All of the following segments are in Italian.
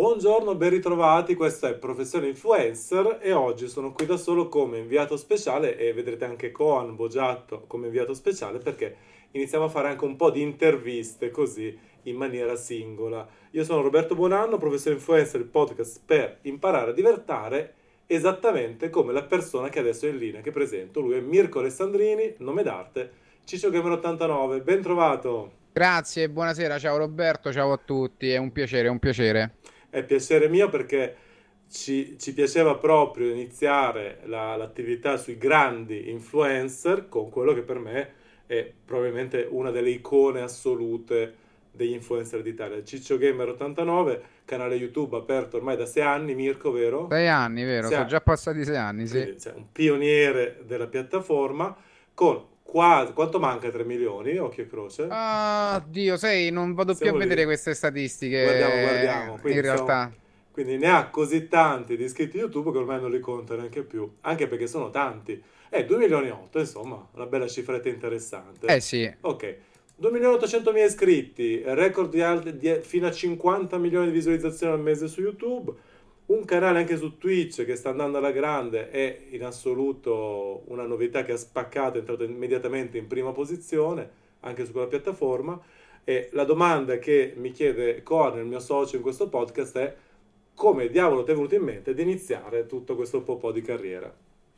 Buongiorno, ben ritrovati, questo è Professione Influencer e oggi sono qui da solo come inviato speciale e vedrete anche Coan Bogiatto come inviato speciale perché iniziamo a fare anche un po' di interviste così in maniera singola. Io sono Roberto Buonanno, Professore Influencer, il podcast per imparare a divertire esattamente come la persona che adesso è in linea, che presento. Lui è Mirko Alessandrini, nome d'arte, Ciccio Gamer 89, ben trovato! Grazie, buonasera, ciao Roberto, ciao a tutti, è un piacere, è un piacere. È piacere mio perché ci, ci piaceva proprio iniziare la, l'attività sui grandi influencer con quello che per me è probabilmente una delle icone assolute degli influencer d'Italia. Ciccio Gamer 89, canale YouTube aperto ormai da sei anni, Mirko, vero? Sei anni, vero? Sei sono già passati sei anni, sì. Quindi, cioè, un pioniere della piattaforma con quasi, quanto manca 3 milioni, occhio e croce? Ah, Dio, sai, non vado Siamo più a vedere queste statistiche. Guardiamo, guardiamo. Quindi in realtà... Siamo... Quindi ne ha così tanti di iscritti YouTube che ormai non li conta neanche più, anche perché sono tanti. Eh, 2 milioni e 8, insomma, una bella cifretta interessante. Eh sì. Ok. 2 milioni e 800 mila iscritti, record di, alt- di fino a 50 milioni di visualizzazioni al mese su YouTube, un canale anche su Twitch che sta andando alla grande, è in assoluto una novità che ha spaccato, è entrato immediatamente in prima posizione anche su quella piattaforma. E la domanda che mi chiede Corner, il mio socio in questo podcast, è come diavolo ti è venuto in mente di iniziare tutto questo po' di carriera?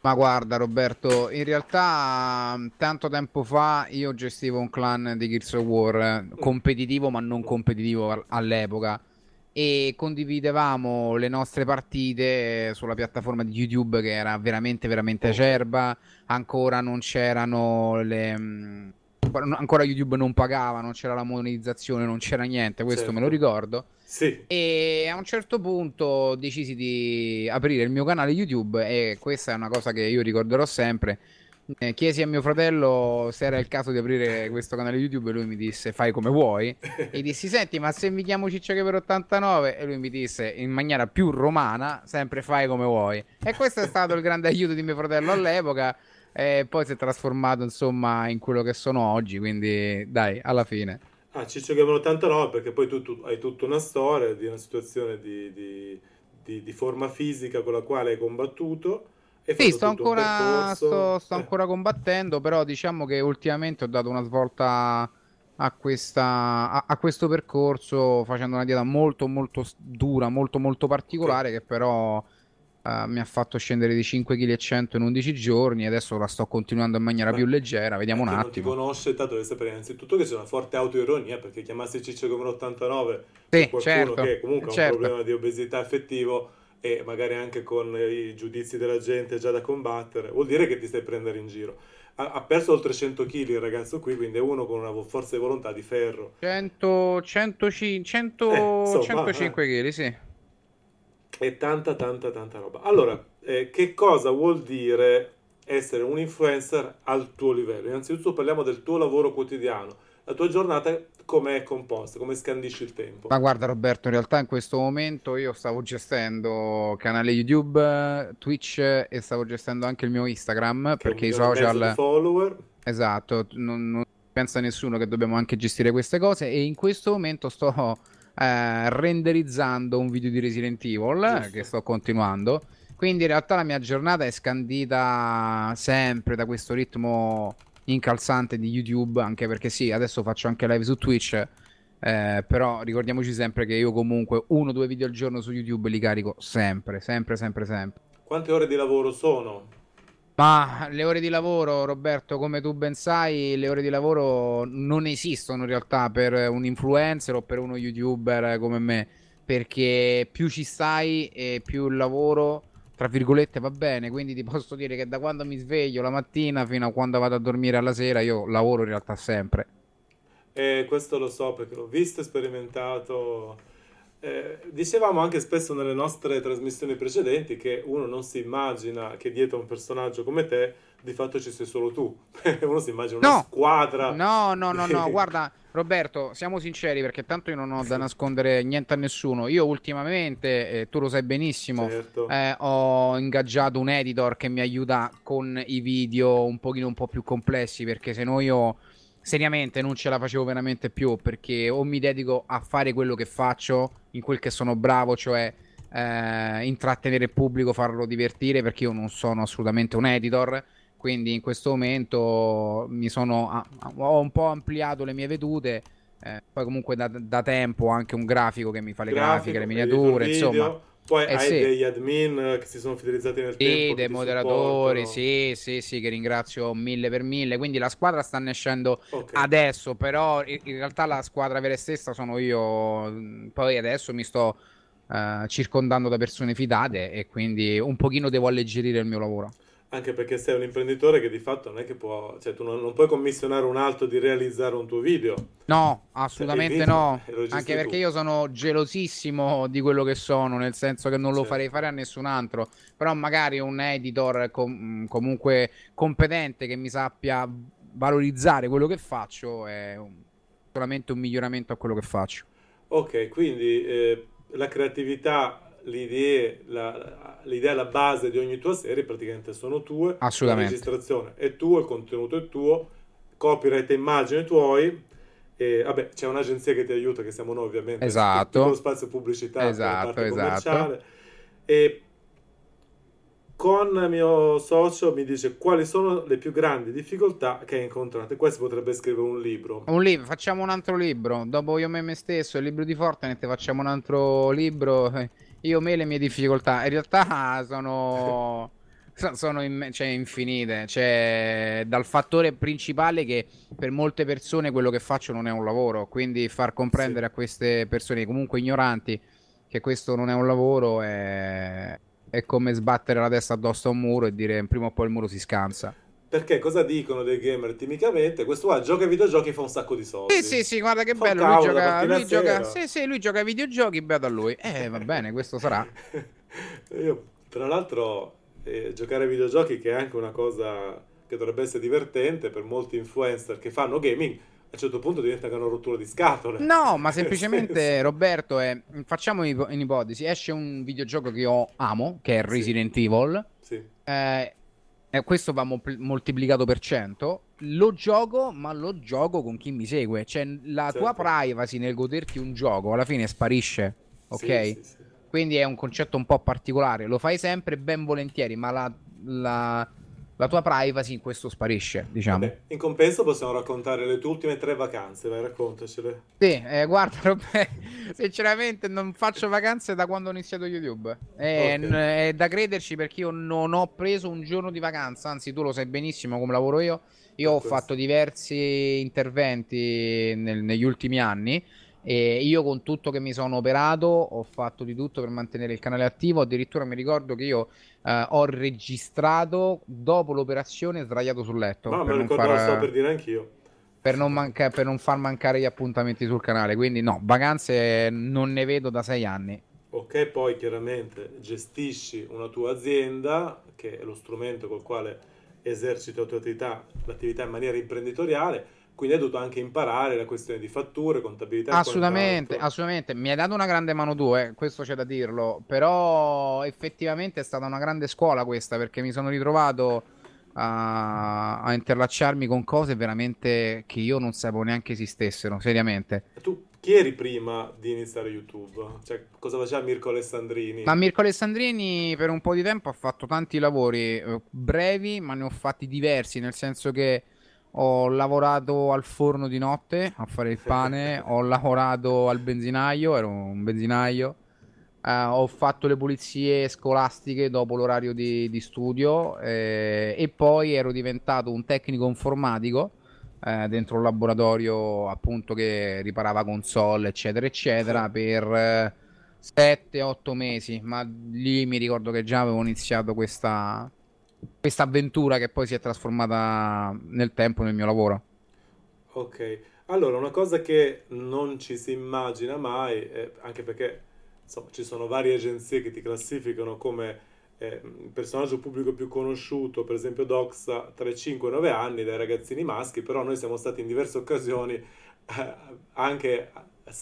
Ma guarda Roberto, in realtà tanto tempo fa io gestivo un clan di Gears of War competitivo ma non competitivo all'epoca e condividevamo le nostre partite sulla piattaforma di YouTube che era veramente veramente acerba, ancora non c'erano le ancora YouTube non pagava, non c'era la monetizzazione, non c'era niente, questo certo. me lo ricordo. Sì. E a un certo punto decisi di aprire il mio canale YouTube e questa è una cosa che io ricorderò sempre. Eh, chiesi a mio fratello se era il caso di aprire questo canale YouTube e lui mi disse fai come vuoi e dissi senti ma se mi chiamo Ciccio che per 89 e lui mi disse in maniera più romana sempre fai come vuoi e questo è stato il grande aiuto di mio fratello all'epoca e poi si è trasformato insomma in quello che sono oggi, quindi dai, alla fine. Ah, Ciccio Gamer 89 perché poi tu, tu, hai tutta una storia di una situazione di, di, di, di forma fisica con la quale hai combattuto. Sì, sto ancora, sto, sto eh. ancora combattendo, però diciamo che ultimamente ho dato una svolta a, questa, a, a, questo percorso facendo una dieta molto molto dura, molto molto particolare okay. che però Uh, mi ha fatto scendere di 5 kg e 100 in 11 giorni. Adesso la sto continuando in maniera Beh, più leggera. Vediamo un attimo. Non ti conosce, tanto deve sapere innanzitutto che c'è una forte autoironia perché chiamarsi Ciccio come 89 sì, qualcuno certo, che comunque certo. ha un problema di obesità effettivo e magari anche con i giudizi della gente già da combattere, vuol dire che ti stai prendendo in giro. Ha, ha perso oltre 100 kg il ragazzo qui, quindi è uno con una forza di volontà di ferro. 100, 100, 100 eh, 105 kg, sì è tanta tanta tanta roba. Allora, eh, che cosa vuol dire essere un influencer al tuo livello? Innanzitutto parliamo del tuo lavoro quotidiano, la tua giornata come è composta, come scandisci il tempo. Ma guarda Roberto, in realtà in questo momento io stavo gestendo canale YouTube, Twitch e stavo gestendo anche il mio Instagram che perché i social... follower. Esatto, non, non pensa nessuno che dobbiamo anche gestire queste cose e in questo momento sto eh, renderizzando un video di Resident Evil Giusto. che sto continuando. Quindi in realtà la mia giornata è scandita sempre da questo ritmo incalzante di YouTube, anche perché sì, adesso faccio anche live su Twitch, eh, però ricordiamoci sempre che io comunque uno o due video al giorno su YouTube li carico sempre, sempre, sempre, sempre. Quante ore di lavoro sono? Ma le ore di lavoro, Roberto, come tu ben sai, le ore di lavoro non esistono in realtà per un influencer o per uno youtuber come me, perché più ci stai e più il lavoro, tra virgolette, va bene. Quindi ti posso dire che da quando mi sveglio la mattina fino a quando vado a dormire alla sera, io lavoro in realtà sempre. E questo lo so perché l'ho visto e sperimentato eh, dicevamo anche spesso nelle nostre trasmissioni precedenti che uno non si immagina che dietro a un personaggio come te di fatto ci sei solo tu. uno si immagina una no, squadra. No, no, no, no, guarda Roberto, siamo sinceri perché tanto io non ho da nascondere niente a nessuno. Io ultimamente, eh, tu lo sai benissimo, certo. eh, ho ingaggiato un editor che mi aiuta con i video un pochino un po' più complessi perché se no io seriamente non ce la facevo veramente più perché o mi dedico a fare quello che faccio, in quel che sono bravo, cioè eh, intrattenere il pubblico, farlo divertire perché io non sono assolutamente un editor. Quindi in questo momento mi sono, ho un po' ampliato le mie vedute. Eh, poi comunque da, da, tempo ho anche un grafico che mi fa le Grafico, grafiche, le miniature, insomma poi eh hai sì. degli admin che si sono fidelizzati nel sì, tempo. Sì, dei moderatori, sì, sì, sì, che ringrazio mille per mille. Quindi la squadra sta nascendo okay. adesso, però in realtà la squadra vera e stessa sono io. Poi adesso mi sto uh, circondando da persone fidate e quindi un pochino devo alleggerire il mio lavoro. Anche perché sei un imprenditore che di fatto non è che può, cioè tu non, non puoi commissionare un altro di realizzare un tuo video. No, assolutamente cioè, no. Anche perché tu. io sono gelosissimo di quello che sono, nel senso che non lo certo. farei fare a nessun altro. Però magari un editor com- comunque competente che mi sappia valorizzare quello che faccio è un, solamente un miglioramento a quello che faccio. Ok, quindi eh, la creatività l'idea, la, l'idea, la base di ogni tua serie praticamente sono tue. Assolutamente. La registrazione è tua, il contenuto è tuo, copyright e immagine tuoi. E vabbè, c'è un'agenzia che ti aiuta, che siamo noi ovviamente. Esatto. Lo spazio pubblicità, esatto, esatto. E con mio socio mi dice quali sono le più grandi difficoltà che hai incontrato. E qua si potrebbe scrivere un libro. Un libro, facciamo un altro libro. Dopo io me, me stesso, il libro di Fortnite, facciamo un altro libro. Io me le mie difficoltà, in realtà sono, sono in, cioè, infinite. Cioè, dal fattore principale che per molte persone quello che faccio non è un lavoro, quindi far comprendere sì. a queste persone comunque ignoranti che questo non è un lavoro è, è come sbattere la testa addosso a un muro e dire prima o poi il muro si scansa. Perché cosa dicono dei gamer timidamente? Questo qua gioca ai videogiochi e fa un sacco di soldi. Sì, sì, sì, guarda che Fa bello. Lui gioca, lui gioca, sì, sì, lui gioca ai videogiochi, beato a lui. Eh, va bene, questo sarà. Io, tra l'altro, eh, giocare ai videogiochi, che è anche una cosa che dovrebbe essere divertente per molti influencer che fanno gaming, a un certo punto diventa una rottura di scatole. No, ma semplicemente, Roberto, è, facciamo un'ipotesi. Esce un videogioco che io amo, che è Resident sì. Evil. Sì. Eh, eh, questo va mo- moltiplicato per 100, lo gioco, ma lo gioco con chi mi segue. Cioè, la certo. tua privacy nel goderti un gioco alla fine sparisce, ok? Sì, sì, sì. Quindi è un concetto un po' particolare. Lo fai sempre ben volentieri, ma la, la la tua privacy in questo sparisce, diciamo. Vabbè, in compenso possiamo raccontare le tue ultime tre vacanze, vai, raccontacele. Sì, eh, guarda, Robè, sinceramente non faccio vacanze da quando ho iniziato YouTube. È, okay. è, da crederci perché io non ho preso un giorno di vacanza, anzi tu lo sai benissimo come lavoro io. Io ho fatto diversi interventi nel, negli ultimi anni e io con tutto che mi sono operato ho fatto di tutto per mantenere il canale attivo. Addirittura mi ricordo che io eh, ho registrato dopo l'operazione sdraiato sul letto. No, me lo ricordavo, far... per dire anch'io. Per non, manca... per non far mancare gli appuntamenti sul canale. Quindi no, vacanze non ne vedo da sei anni. Ok, poi chiaramente gestisci una tua azienda, che è lo strumento col quale eserciti la tua attività, l'attività in maniera imprenditoriale quindi hai dovuto anche imparare la questione di fatture, contabilità. Assolutamente, assolutamente. Mi hai dato una grande mano tu, eh, questo c'è da dirlo. Però effettivamente è stata una grande scuola questa perché mi sono ritrovato a, a interlacciarmi con cose veramente che io non sapevo neanche esistessero, seriamente. Tu chi eri prima di iniziare YouTube? Cioè, cosa faceva Mirko Alessandrini? Ma Mirko Alessandrini per un po' di tempo ha fatto tanti lavori eh, brevi, ma ne ho fatti diversi, nel senso che ho lavorato al forno di notte a fare il pane, ho lavorato al benzinaio, ero un benzinaio, uh, ho fatto le pulizie scolastiche dopo l'orario di, di studio eh, e poi ero diventato un tecnico informatico eh, dentro un laboratorio appunto che riparava console eccetera eccetera per 7-8 mesi, ma lì mi ricordo che già avevo iniziato questa questa avventura che poi si è trasformata nel tempo nel mio lavoro. Ok, allora una cosa che non ci si immagina mai, eh, anche perché insomma, ci sono varie agenzie che ti classificano come eh, personaggio pubblico più conosciuto, per esempio Doxa, tra i 5 e i 9 anni dai ragazzini maschi, però noi siamo stati in diverse occasioni eh, anche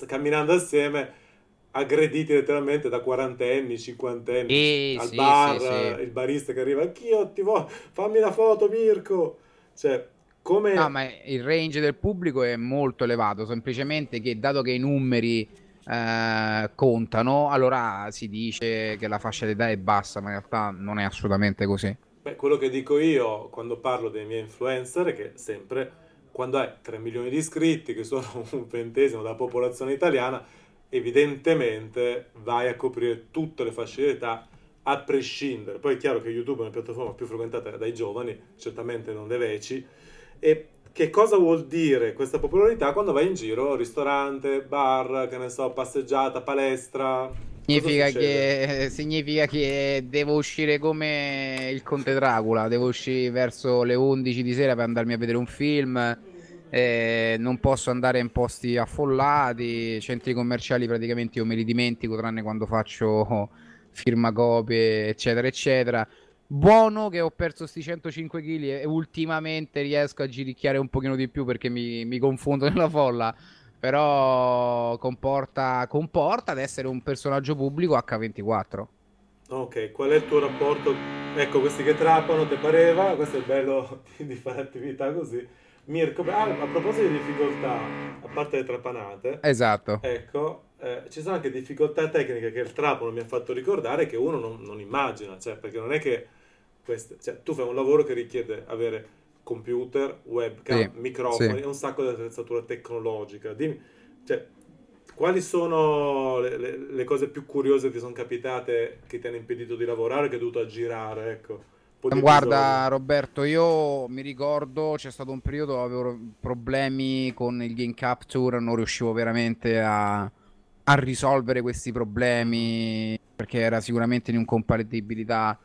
camminando assieme aggrediti letteralmente da quarantenni, cinquantenni eh, al sì, bar, sì, sì. il barista che arriva, anch'io ti voglio, fammi la foto Mirko. Cioè, Come... No, ma il range del pubblico è molto elevato, semplicemente che dato che i numeri eh, contano, allora si dice che la fascia d'età è bassa, ma in realtà non è assolutamente così. Beh, quello che dico io quando parlo dei miei influencer è che sempre quando hai 3 milioni di iscritti, che sono un ventesimo della popolazione italiana, evidentemente vai a coprire tutte le fasce d'età a prescindere. Poi è chiaro che YouTube è una piattaforma più frequentata dai giovani, certamente non dai vecchi. E che cosa vuol dire questa popolarità quando vai in giro, ristorante, bar, che ne so, passeggiata, palestra? Significa che, significa che devo uscire come il Conte Dracula, devo uscire verso le 11 di sera per andarmi a vedere un film, eh, non posso andare in posti affollati, centri commerciali praticamente io me li dimentico tranne quando faccio firma copie eccetera eccetera. Buono che ho perso sti 105 kg e ultimamente riesco a giricchiare un pochino di più perché mi, mi confondo nella folla. Però comporta, comporta ad essere un personaggio pubblico H24 ok qual è il tuo rapporto? Ecco questi che trappano ti pareva? Questo è il bello di fare attività così Mirko ah, a proposito di difficoltà a parte le trapanate esatto ecco eh, ci sono anche difficoltà tecniche che il trapano mi ha fatto ricordare che uno non, non immagina, cioè, perché non è che queste, cioè, tu fai un lavoro che richiede avere computer, webcam, sì, microfoni sì. e un sacco di attrezzatura tecnologica. Dimmi, cioè, quali sono le, le, le, cose più curiose che ti sono capitate che ti hanno impedito di lavorare, che hai dovuto aggirare? Ecco. Guarda Roberto, io mi ricordo c'è stato un periodo dove avevo problemi con il game capture, non riuscivo veramente a, a risolvere questi problemi perché era sicuramente in incompatibilità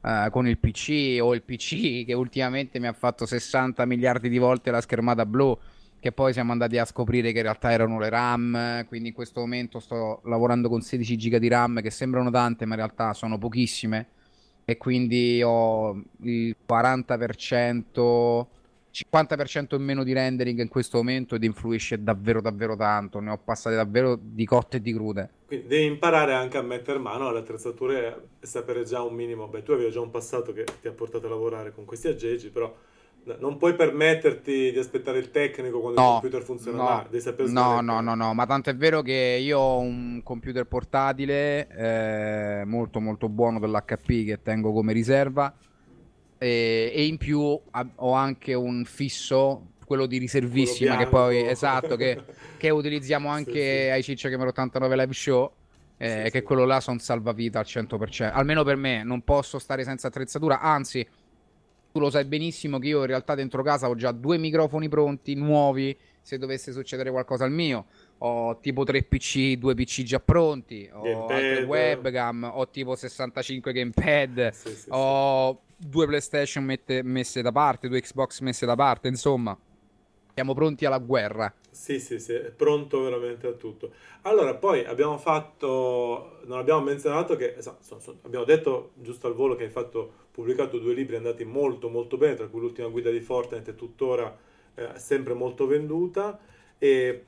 uh, con il PC o il PC che ultimamente mi ha fatto 60 miliardi di volte la schermata blu che poi siamo andati a scoprire che in realtà erano le RAM quindi in questo momento sto lavorando con 16 giga di RAM che sembrano tante ma in realtà sono pochissime e quindi ho il 40% 50% in meno di rendering in questo momento ed influisce davvero davvero tanto, ne ho passate davvero di cotte e di crude. Quindi devi imparare anche a mettere mano alle attrezzature e sapere già un minimo, beh tu avevi già un passato che ti ha portato a lavorare con questi aggeggi, però non puoi permetterti di aspettare il tecnico quando no, il computer funziona no, male, devi sapere No, no, no, no, ma tanto è vero che io ho un computer portatile eh, molto molto buono dell'HP che tengo come riserva e, e in più ho anche un fisso quello di riservissima quello che poi esatto che, che utilizziamo anche sì, sì. ai Ciccio Gamer 89 live show eh, sì, che quello là sono salvavita al 100% almeno per me non posso stare senza attrezzatura anzi tu lo sai benissimo che io in realtà dentro casa ho già due microfoni pronti nuovi se dovesse succedere qualcosa al mio ho tipo 3 PC, 2 PC già pronti, ho gamepad. webcam, ho tipo 65 gamepad, sì, sì, ho sì. due PlayStation mette, messe da parte, due Xbox messe da parte, insomma, siamo pronti alla guerra. Sì, sì, sì, è pronto veramente a tutto. Allora, poi abbiamo fatto, non abbiamo menzionato che, so, abbiamo detto giusto al volo che hai fatto, pubblicato due libri andati molto molto bene, tra cui l'ultima guida di Fortnite è tuttora eh, sempre molto venduta. E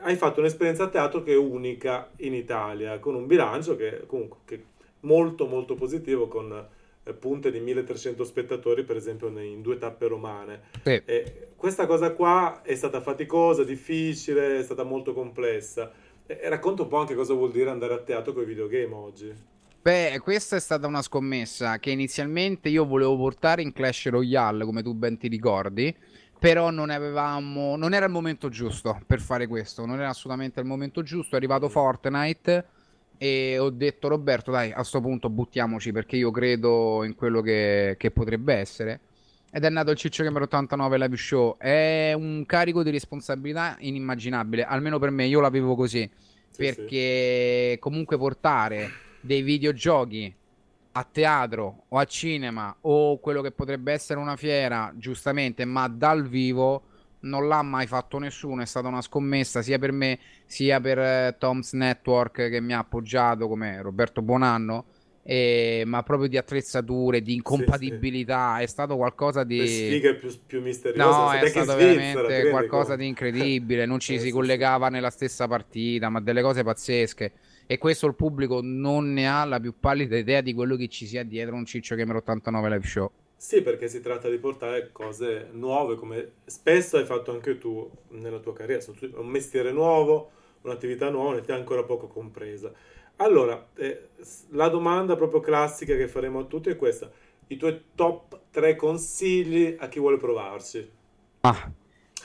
hai fatto un'esperienza a teatro che è unica in Italia, con un bilancio che comunque che è molto molto positivo, con eh, punte di 1300 spettatori, per esempio, in due tappe romane. Sì. questa cosa qua è stata faticosa, difficile, è stata molto complessa. Racconta un po' anche cosa vuol dire andare a teatro con i videogame oggi. Beh, questa è stata una scommessa che inizialmente io volevo portare in Clash Royale, come tu ben ti ricordi però non avevamo non era il momento giusto per fare questo non era assolutamente il momento giusto. È arrivato Fortnite e ho detto Roberto dai a questo punto buttiamoci perché io credo in quello che, che potrebbe essere. Ed è nato il Ciccio Gamer 89 Live Show. È un carico di responsabilità inimmaginabile almeno per me io l'avevo così sì, perché sì. comunque portare dei videogiochi a teatro o a cinema o quello che potrebbe essere una fiera, giustamente, ma dal vivo non l'ha mai fatto nessuno, è stata una scommessa sia per me sia per eh, Tom's Network che mi ha appoggiato come Roberto Buonanno. E, ma proprio di attrezzature, di incompatibilità, sì, sì. è stato qualcosa di. Le sfighe più, più misteriose. No, è stato veramente qualcosa di incredibile. Non ci eh, si sì, collegava nella stessa partita, ma delle cose pazzesche e questo il pubblico non ne ha la più pallida idea di quello che ci sia dietro un Ciccio Gamer 89 live show. Sì, perché si tratta di portare cose nuove, come spesso hai fatto anche tu nella tua carriera. Un mestiere nuovo, un'attività nuova, un'attività ancora poco compresa. Allora, eh, la domanda proprio classica che faremo a tutti è questa. I tuoi top 3 consigli a chi vuole provarci? Ah.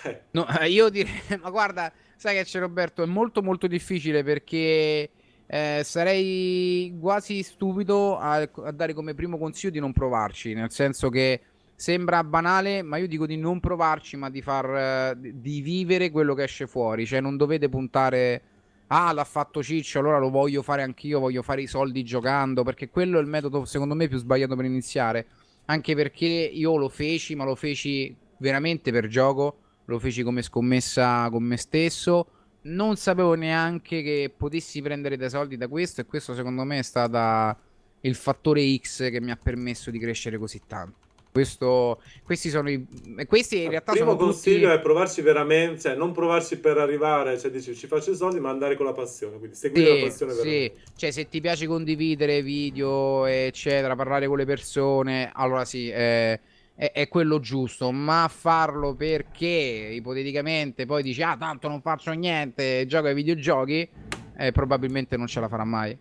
Eh. No, io direi, ma guarda, sai che c'è Roberto, è molto molto difficile perché eh, sarei quasi stupido a, a, dare come primo consiglio di non provarci, nel senso che sembra banale, ma io dico di non provarci, ma di far di vivere quello che esce fuori, cioè non dovete puntare ah, l'ha fatto Ciccio, allora lo voglio fare anch'io, voglio fare i soldi giocando, perché quello è il metodo secondo me più sbagliato per iniziare, anche perché io lo feci, ma lo feci veramente per gioco, lo feci come scommessa con me stesso non sapevo neanche che potessi prendere dei soldi da questo e questo secondo me è stato il fattore X che mi ha permesso di crescere così tanto. Questo, questi sono i questi in realtà il primo consiglio tutti... è provarci veramente cioè non provarci per arrivare cioè dici ci faccio i soldi ma andare con la passione quindi seguire sì, la passione sì. cioè se ti piace condividere video eccetera parlare con le persone allora sì eh, è, è, quello giusto, ma farlo perché ipoteticamente poi dici ah tanto non faccio niente, gioco ai videogiochi, eh, probabilmente non ce la farà mai.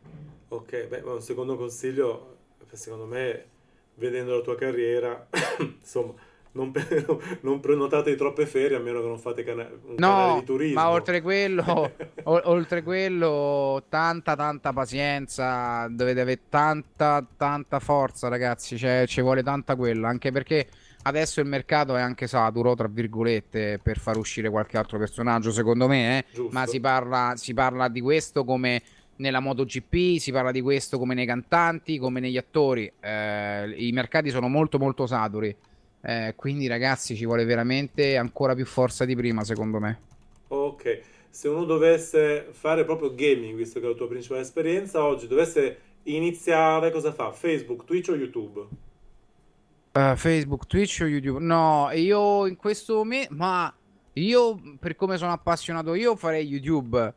Ok, beh, un secondo consiglio, secondo me, vedendo la tua carriera, insomma, non, non, prenotate troppe ferie a meno che non fate cana- un no, canale di turismo. Ma oltre quello, o- oltre quello, tanta tanta pazienza, dovete avere tanta tanta forza, ragazzi, cioè ci vuole tanta quella, anche perché adesso il mercato è anche saturo, tra virgolette, per far uscire qualche altro personaggio, secondo me, eh? ma si parla, si parla di questo come nella MotoGP, si parla di questo come nei cantanti, come negli attori. Eh, I mercati sono molto molto saturi. Eh, quindi ragazzi ci vuole veramente ancora più forza di prima secondo me. Ok, se uno dovesse fare proprio gaming, visto che è la tua principale esperienza, oggi dovesse iniziare, cosa fa? Facebook, Twitch o YouTube? Uh, Facebook, Twitch o YouTube? No, io in questo momento, ma io per come sono appassionato io farei YouTube,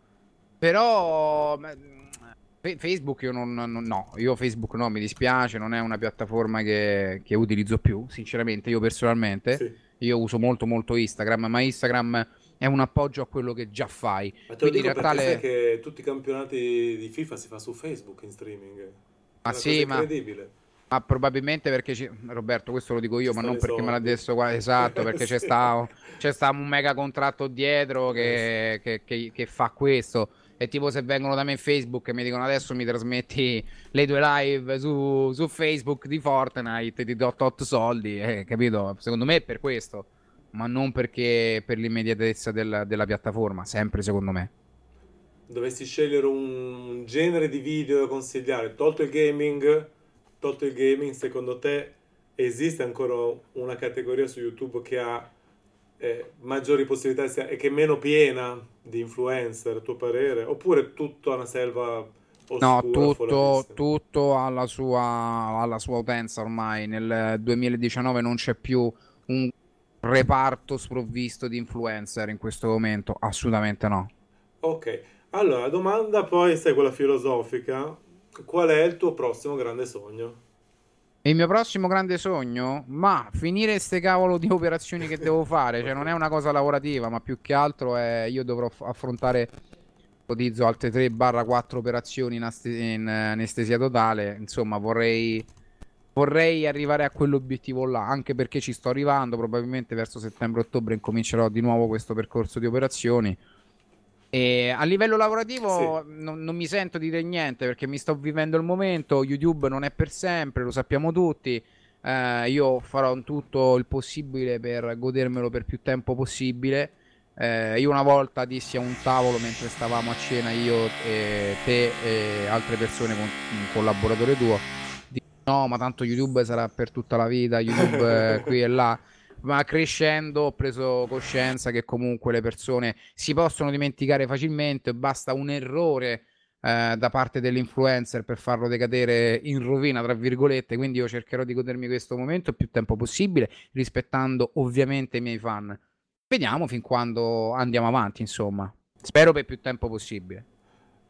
però Facebook io non, non, no, io Facebook no, mi dispiace, non è una piattaforma che, che utilizzo più, sinceramente, io personalmente. Sì. Io uso molto molto Instagram, ma Instagram è un appoggio a quello che già fai. Ma te lo Quindi dico in realtà le... che tutti i campionati di FIFA si fa su Facebook in streaming. Ma sì, ma... Ma probabilmente perché ci... Roberto, questo lo dico io, ci ma non perché soldi. me l'ha detto qua esatto, perché sì. c'è, sta, c'è sta un mega contratto dietro che, eh che, che, che fa questo. È tipo se vengono da me in Facebook e mi dicono adesso mi trasmetti le due live su, su Facebook di Fortnite, ti do tot soldi, eh, capito? Secondo me è per questo, ma non perché per l'immediatezza del, della piattaforma, sempre secondo me. Dovessi scegliere un genere di video da consigliare, tolto il gaming, tolto il gaming, secondo te esiste ancora una categoria su YouTube che ha eh, maggiori possibilità e che è meno piena di influencer, a tuo parere? Oppure tutto una selva oscura? No, tutto, tutto alla, sua, alla sua utenza ormai. Nel 2019 non c'è più un reparto sprovvisto di influencer in questo momento, assolutamente no. Ok, allora domanda poi, sai quella filosofica, qual è il tuo prossimo grande sogno? Il mio prossimo grande sogno? Ma finire queste cavolo di operazioni che devo fare, cioè non è una cosa lavorativa, ma più che altro è io dovrò affrontare ipotizzo altre 3-4 operazioni in, ast- in anestesia totale, insomma, vorrei vorrei arrivare a quell'obiettivo là, anche perché ci sto arrivando, probabilmente verso settembre-ottobre incomincerò di nuovo questo percorso di operazioni e a livello lavorativo sì. non, non, mi sento di dire niente perché mi sto vivendo il momento. YouTube non è per sempre, lo sappiamo tutti. Eh, io farò tutto il possibile per godermelo per più tempo possibile. Eh, io una volta dissi a un tavolo mentre stavamo a cena, io e te e altre persone, con, un collaboratore tuo, no, ma tanto YouTube sarà per tutta la vita, YouTube qui e là ma crescendo ho preso coscienza che comunque le persone si possono dimenticare facilmente, basta un errore eh, da parte dell'influencer per farlo decadere in rovina, tra virgolette, quindi io cercherò di godermi questo momento il più tempo possibile, rispettando ovviamente i miei fan. Vediamo fin quando andiamo avanti, insomma. Spero per più tempo possibile.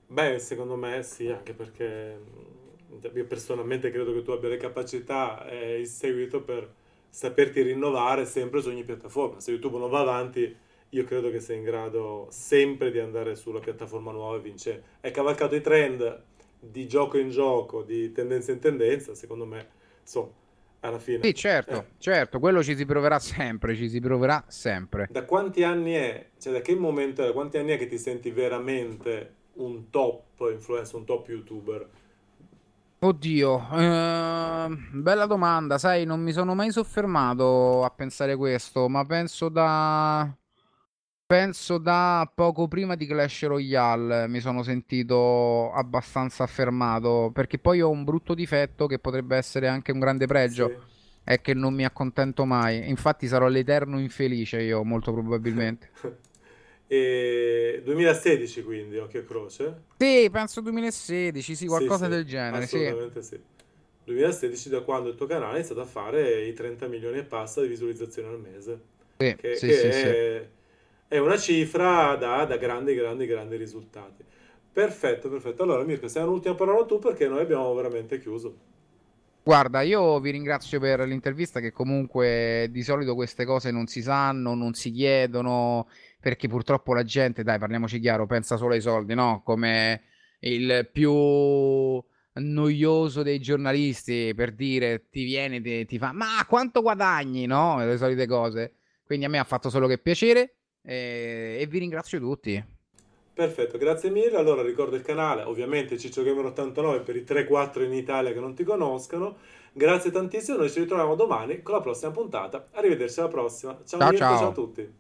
Beh, secondo me sì, anche perché io personalmente credo che tu abbia le capacità e il seguito per saperti rinnovare sempre su ogni piattaforma. Se YouTube non va avanti, io credo che sei in grado sempre di andare sulla piattaforma nuova e vincere. Hai cavalcato i trend di gioco in gioco, di tendenza in tendenza, secondo me, insomma, alla fine. Sì, certo, eh. certo, quello ci si proverà sempre, ci si proverà sempre. Da quanti anni è, cioè da che momento, da quanti anni è che ti senti veramente un top influencer, un top youtuber? Oddio, eh, bella domanda, sai, non mi sono mai soffermato a pensare questo, ma penso da... Penso da poco prima di Clash Royale mi sono sentito abbastanza affermato, perché poi ho un brutto difetto che potrebbe essere anche un grande pregio, sì. è che non mi accontento mai. Infatti sarò l'eterno infelice io, molto probabilmente. E 2016 quindi, occhio e croce? Sì, penso 2016, sì, qualcosa sì, del genere. Assolutamente sì. sì. 2016 da quando il tuo canale ha iniziato a fare i 30 milioni e passa di visualizzazioni al mese. Sì, che, sì, che sì, è, è, una cifra da, da, grandi, grandi, grandi risultati. Perfetto, perfetto. Allora Mirko, sei un'ultima parola tu perché noi abbiamo veramente chiuso. Guarda, io vi ringrazio per l'intervista che comunque di solito queste cose non si sanno, non si chiedono perché purtroppo la gente, dai, parliamoci chiaro, pensa solo ai soldi, no? Come il più noioso dei giornalisti per dire ti viene, ti, ti fa ma quanto guadagni, no? Le solite cose. Quindi a me ha fatto solo che piacere e, e vi ringrazio tutti. Perfetto, grazie mille. Allora ricordo il canale, ovviamente Ciccio Gamer 89 per i 3-4 in Italia che non ti conoscono. Grazie tantissimo, noi ci ritroviamo domani con la prossima puntata. Arrivederci alla prossima. Ciao, ciao, ciao. ciao a tutti.